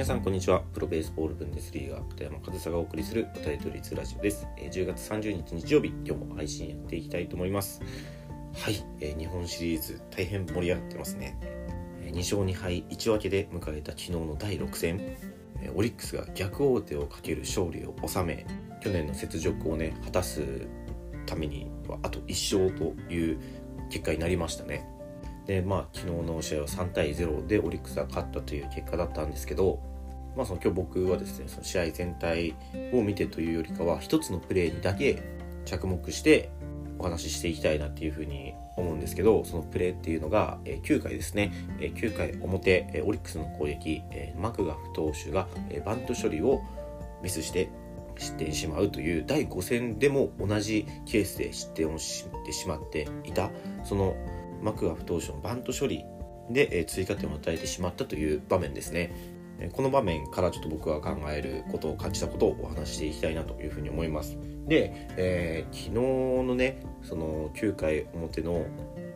皆さんこんにちは。プロベースボールブンデスリーガー片山和沙がお送りするおタイトル率ラジオです。10月30日日曜日今日も配信やっていきたいと思います。はい、えー、日本シリーズ大変盛り上がってますね。2勝2敗1分けで迎えた昨日の第6戦。オリックスが逆王手をかける勝利を収め去年の雪辱をね果たすためにはあと1勝という結果になりましたね。でまあ昨日の試合は3対0でオリックスが勝ったという結果だったんですけどまあその今日僕はですねその試合全体を見てというよりかは一つのプレーにだけ着目してお話ししていきたいなっていうふうに思うんですけどそのプレーっていうのが9回ですね。9回表オリックスの攻撃マクガフ投手がバント処理をミスして失点しまうという第5戦でも同じケースで失点をしてしまっていたそのマクガフ投手のバント処理で追加点を与えてしまったという場面ですね。この場面からちょっと僕は考えることを感じたことをお話していきたいなというふうに思いますで、えー、昨日のねその9回表の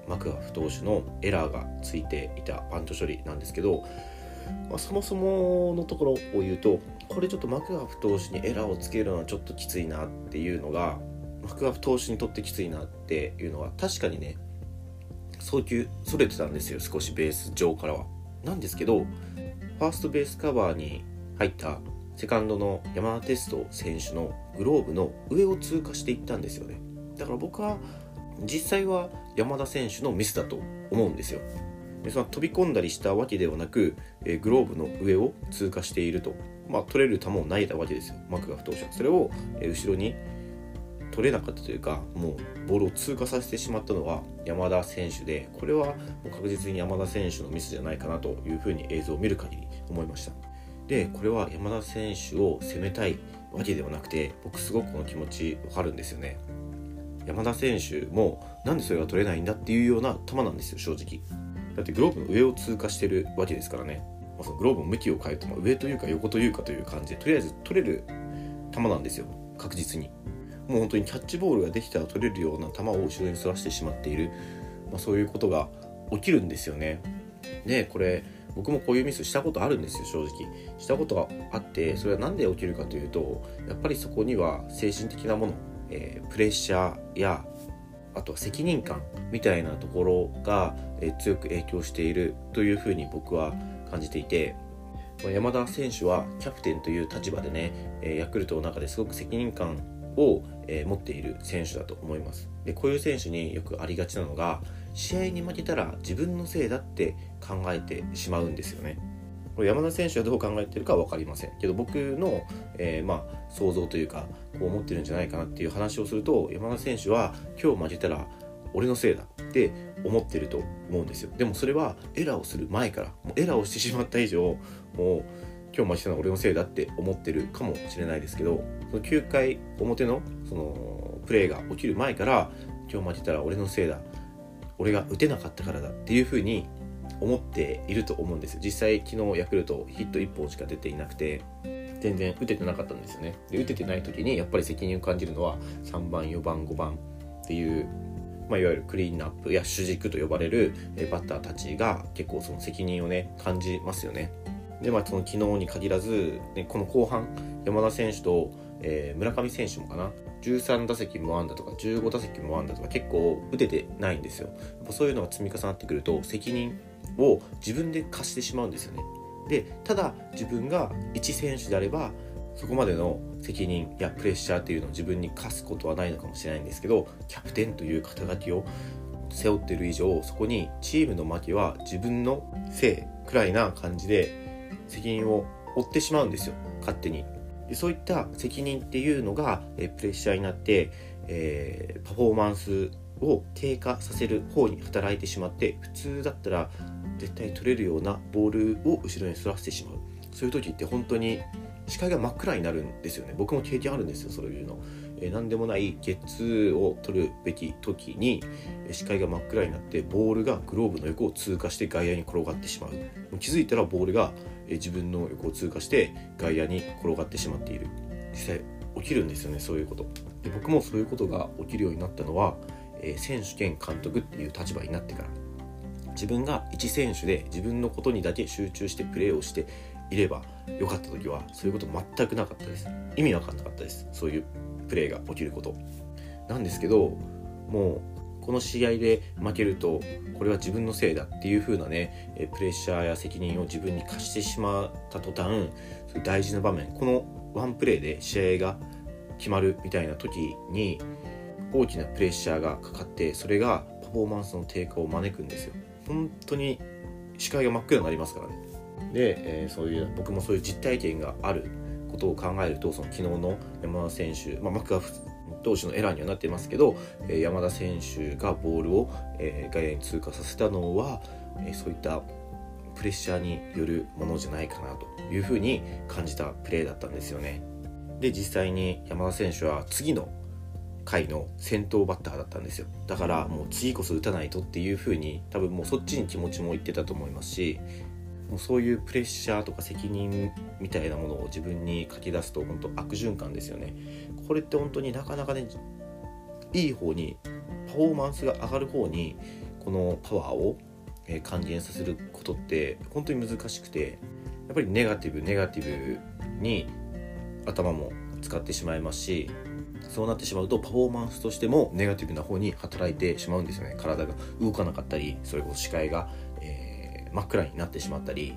マクガフ投手のエラーがついていたバント処理なんですけど、まあ、そもそものところを言うとこれちょっとマクガフ投手にエラーをつけるのはちょっときついなっていうのがマクガフ投手にとってきついなっていうのは確かにね送球それてたんですよ少しベース上からは。なんですけどファーストベースカバーに入ったセカンドの山田哲人選手のグローブの上を通過していったんですよね。だから僕は実際は山田選手のミスだと思うんですよ。でその飛び込んだりしたわけではなく、えグローブの上を通過していると、まあ、取れる球を投げたわけですよ。マクガフ投手はそれを、え後ろに取れなかったというかもうボールを通過させてしまったのは山田選手でこれはもう確実に山田選手のミスじゃないかなというふうに映像を見る限り。思いました。でこれは山田選手を攻めたいわけではなくて僕すごくこの気持ちわかるんですよね。山田選手もなんでそれが取れないんだっていうような球なんですよ正直。だってグローブの上を通過してるわけですからね、ま、そのグローブの向きを変えると、まあ、上というか横というかという感じでとりあえず取れる球なんですよ確実に。もう本当にキャッチボールができたら取れるような球を後ろにそらしてしまっている、まあ、そういうことが起きるんですよね。でこれ僕もこういうミスしたことあるんですよ正直。したことがあってそれは何で起きるかというとやっぱりそこには精神的なもの、えー、プレッシャーやあとは責任感みたいなところが、えー、強く影響しているというふうに僕は感じていて山田選手はキャプテンという立場でねえヤクルトの中ですごく責任感を、え、持っている選手だと思います。でこういう選手によくありがちなのが試合に負けたら自分のせいだって考えてしまうんですよね。これ山田選手はどう考えてるかは分かりません。けど僕の、えー、まあ、想像というかこう思ってるんじゃないかなっていう話をすると山田選手は今日負けたら俺のせいだって思ってると思うんですよ。でもそれはエラーをする前からもうエラーをしてしまった以上もう今日負けたのは俺のせいだって思ってるかもしれないですけどその9回表のそのプレーが起きる前から今日負けたら俺のせいだ俺が打てなかったからだっていうふうに思っていると思うんです実際昨日ヤクルトヒット1本しか出ていなくて全然打ててなかったんですよねで打ててない時にやっぱり責任を感じるのは3番4番5番っていうまあ、いわゆるクリーンナップや主軸と呼ばれるバッターたちが結構その責任をね感じますよね。でまあその昨日に限らず、ね、この後半山田選手と、えー、村上選手もかな13打席もあんだとか15打席もあんだとか結構打ててないんですよ。やっぱそういうのが積み重なってくると責任を自分で課してしまうんですよね。でただ自分が一選手であればそこまでの責任やプレッシャーっていうのを自分に課すことはないのかもしれないんですけどキャプテンという肩書きを背負ってる以上そこにチームの負けは自分のせいくらいな感じで責任を負ってしまうんですよ。勝手に。でそういった責任っていうのが、えプレッシャーになって、えー、パフォーマンスを低下させる方に働いてしまって普通だったら絶対取れるようなボールを後ろにそらせてしまう。そういう時って本当に視界が真っ暗になるんですよね。僕も経験あるんですよそういうの、えー、何でもないゲッツーを取るべき時に視界が真っ暗になってボールがグローブの横を通過して外野に転がってしまう気づいたらボールが自分の横を通過して外野に転がってしまっている。実際起きるんですよねそういうこと。で僕もそういうことが起きるようになったのは、え、選手兼監督っていう立場になってから。自分が一選手で自分のことにだけ集中してプレーをしていればよかった時はそういうこと全くなかったです。意味わかんなかったです。そういうプレーが起きること。なんですけどもうこの試合で負けるとこれは自分のせいだっていう風なねプレッシャーや責任を自分に課してしまった途端大事な場面このワンプレーで試合が決まるみたいな時に大きなプレッシャーがかかってそれがパフォーマンスの低下を招くんですよ。本当に視界が真っ暗になりますからね。で、えー、そういう僕もそういう実体験があることを考えるとその昨日の山田選手、まあ、マクガフ投手のエラーにはなってますけど、え、山田選手がボールを、え、外野に通過させたのは、え、そういったプレッシャーによるものじゃないかなというふうに感じたプレーだったんですよね。で実際に山田選手は次の回の先頭バッターだったんですよだからもう次こそ打たないとっていう風に多分もうそっちに気持ちもいってたと思いますしもうそういうプレッシャーとか責任みたいなものを自分に書き出すと本当悪循環ですよね。これって本当になかなかねいい方にパフォーマンスが上がる方にこのパワーを還元させることって本当に難しくてやっぱりネガティブネガティブに頭も使ってしまいますしそうなってしまうとパフォーマンスとしてもネガティブな方に働いてしまうんですよね。体が動かなかったりそれこそ視界が、真っ暗になってしまったり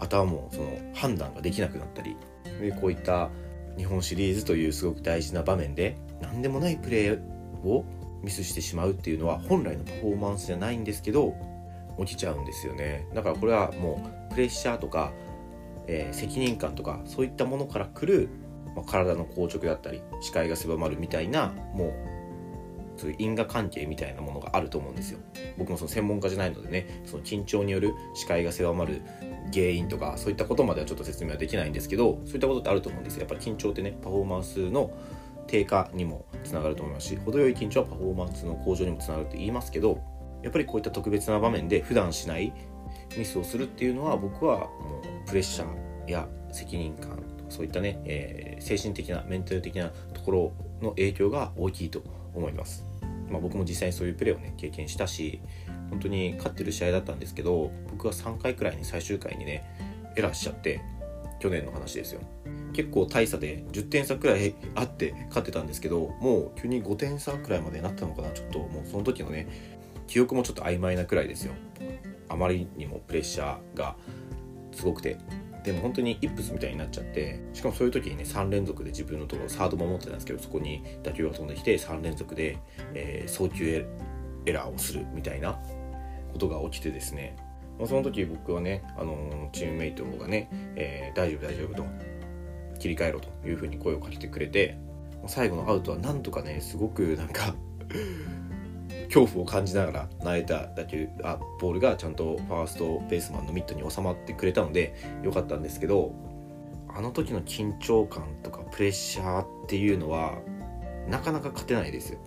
頭もその判断ができなくなったりでこういった日本シリーズというすごく大事な場面で何でもないプレーをミスしてしまうっていうのは本来のパフォーマンスじゃないんですけど起きちゃうんですよね。だからこれはもうプレッシャーとか、えー、責任感とかそういったものから来るまあ、体の硬直だったり視界が狭まるみたいなもうそういう因果関係みたいなものがあると思うんですよ。僕もその専門家じゃないのでねその緊張による視界が狭まる原因とかそういったことまではちょっと説明はできないんですけどそういったことってあると思うんですよ。やっぱり緊張ってねパフォーマンスの低下にもつながると思いますし程よい緊張はパフォーマンスの向上にもつながるって言いますけどやっぱりこういった特別な場面で普段しないミスをするっていうのは僕はもうプレッシャーや責任感そういったね、えー、精神的なメンタル的なところの影響が大きいと思います。まあ、僕も実際にそういうプレーをね経験したし本当に勝ってる試合だったんですけど僕は3回くらいに最終回にねエラーしちゃって去年の話ですよ。結構大差で10点差くらいあって勝ってたんですけどもう急に5点差くらいまでなったのかなちょっともうその時のね記憶もちょっと曖昧なくらいですよ。あまりにもプレッシャーがすごくて。でも本当にイップスみたいになっちゃってしかもそういう時にね3連続で自分のところサード守ってたんですけどそこに打球が飛んできて3連続で、えー、送球エラーをするみたいなことが起きてですね、まあ、その時僕はね、あのー、チームメイトがね、えー、大丈夫大丈夫と切り替えろというふうに声をかけてくれて最後のアウトはなんとかねすごくなんか 恐怖を感じながら投げた打球あボールがちゃんとファーストベースマンのミットに収まってくれたので良かったんですけどあの時の緊張感とかプレッシャーっていうのはなかなか勝てないです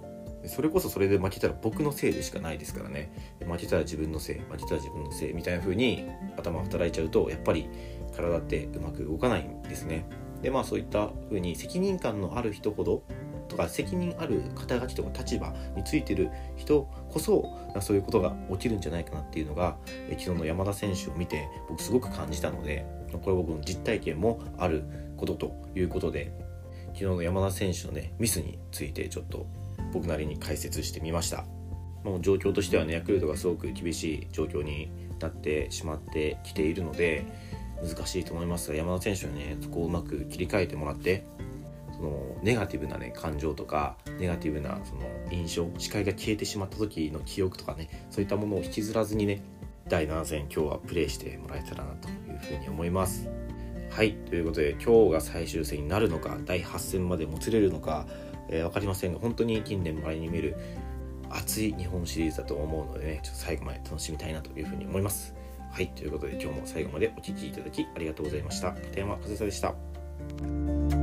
それこそそれで負けたら僕のせいでしかないですからね。負けたら自分のせい負けたら自分のせいみたいな風に頭働いちゃうとやっぱり体ってうまく動かないんですね。でまあそういった風に責任感のある人ほどとか責任ある肩書きとか立場についてる人こそそういうことが起きるんじゃないかなっていうのが昨日の山田選手を見て僕すごく感じたのでこれ僕の実体験もあることということで昨日の山田選手のねミスについてちょっと僕なりに解説してみました。もう状況としてはねヤクルトがすごく厳しい状況になってしまってきているので難しいと思いますが山田選手はねそこをうまく切り替えてもらってそのネガティブなね感情とかネガティブなその印象視界が消えてしまった時の記憶とかねそういったものを引きずらずにね第7戦今日はプレイしてもらえたらなというふうに思います。はいということで今日が最終戦になるのか第8戦までもつれるのか、えー、分かりませんが本当に近年まれに見る熱い日本シリーズだと思うのでねちょっと最後まで楽しみたいなというふうに思います。はいということで今日も最後までお聴きいただきありがとうございました。片山和沙でした。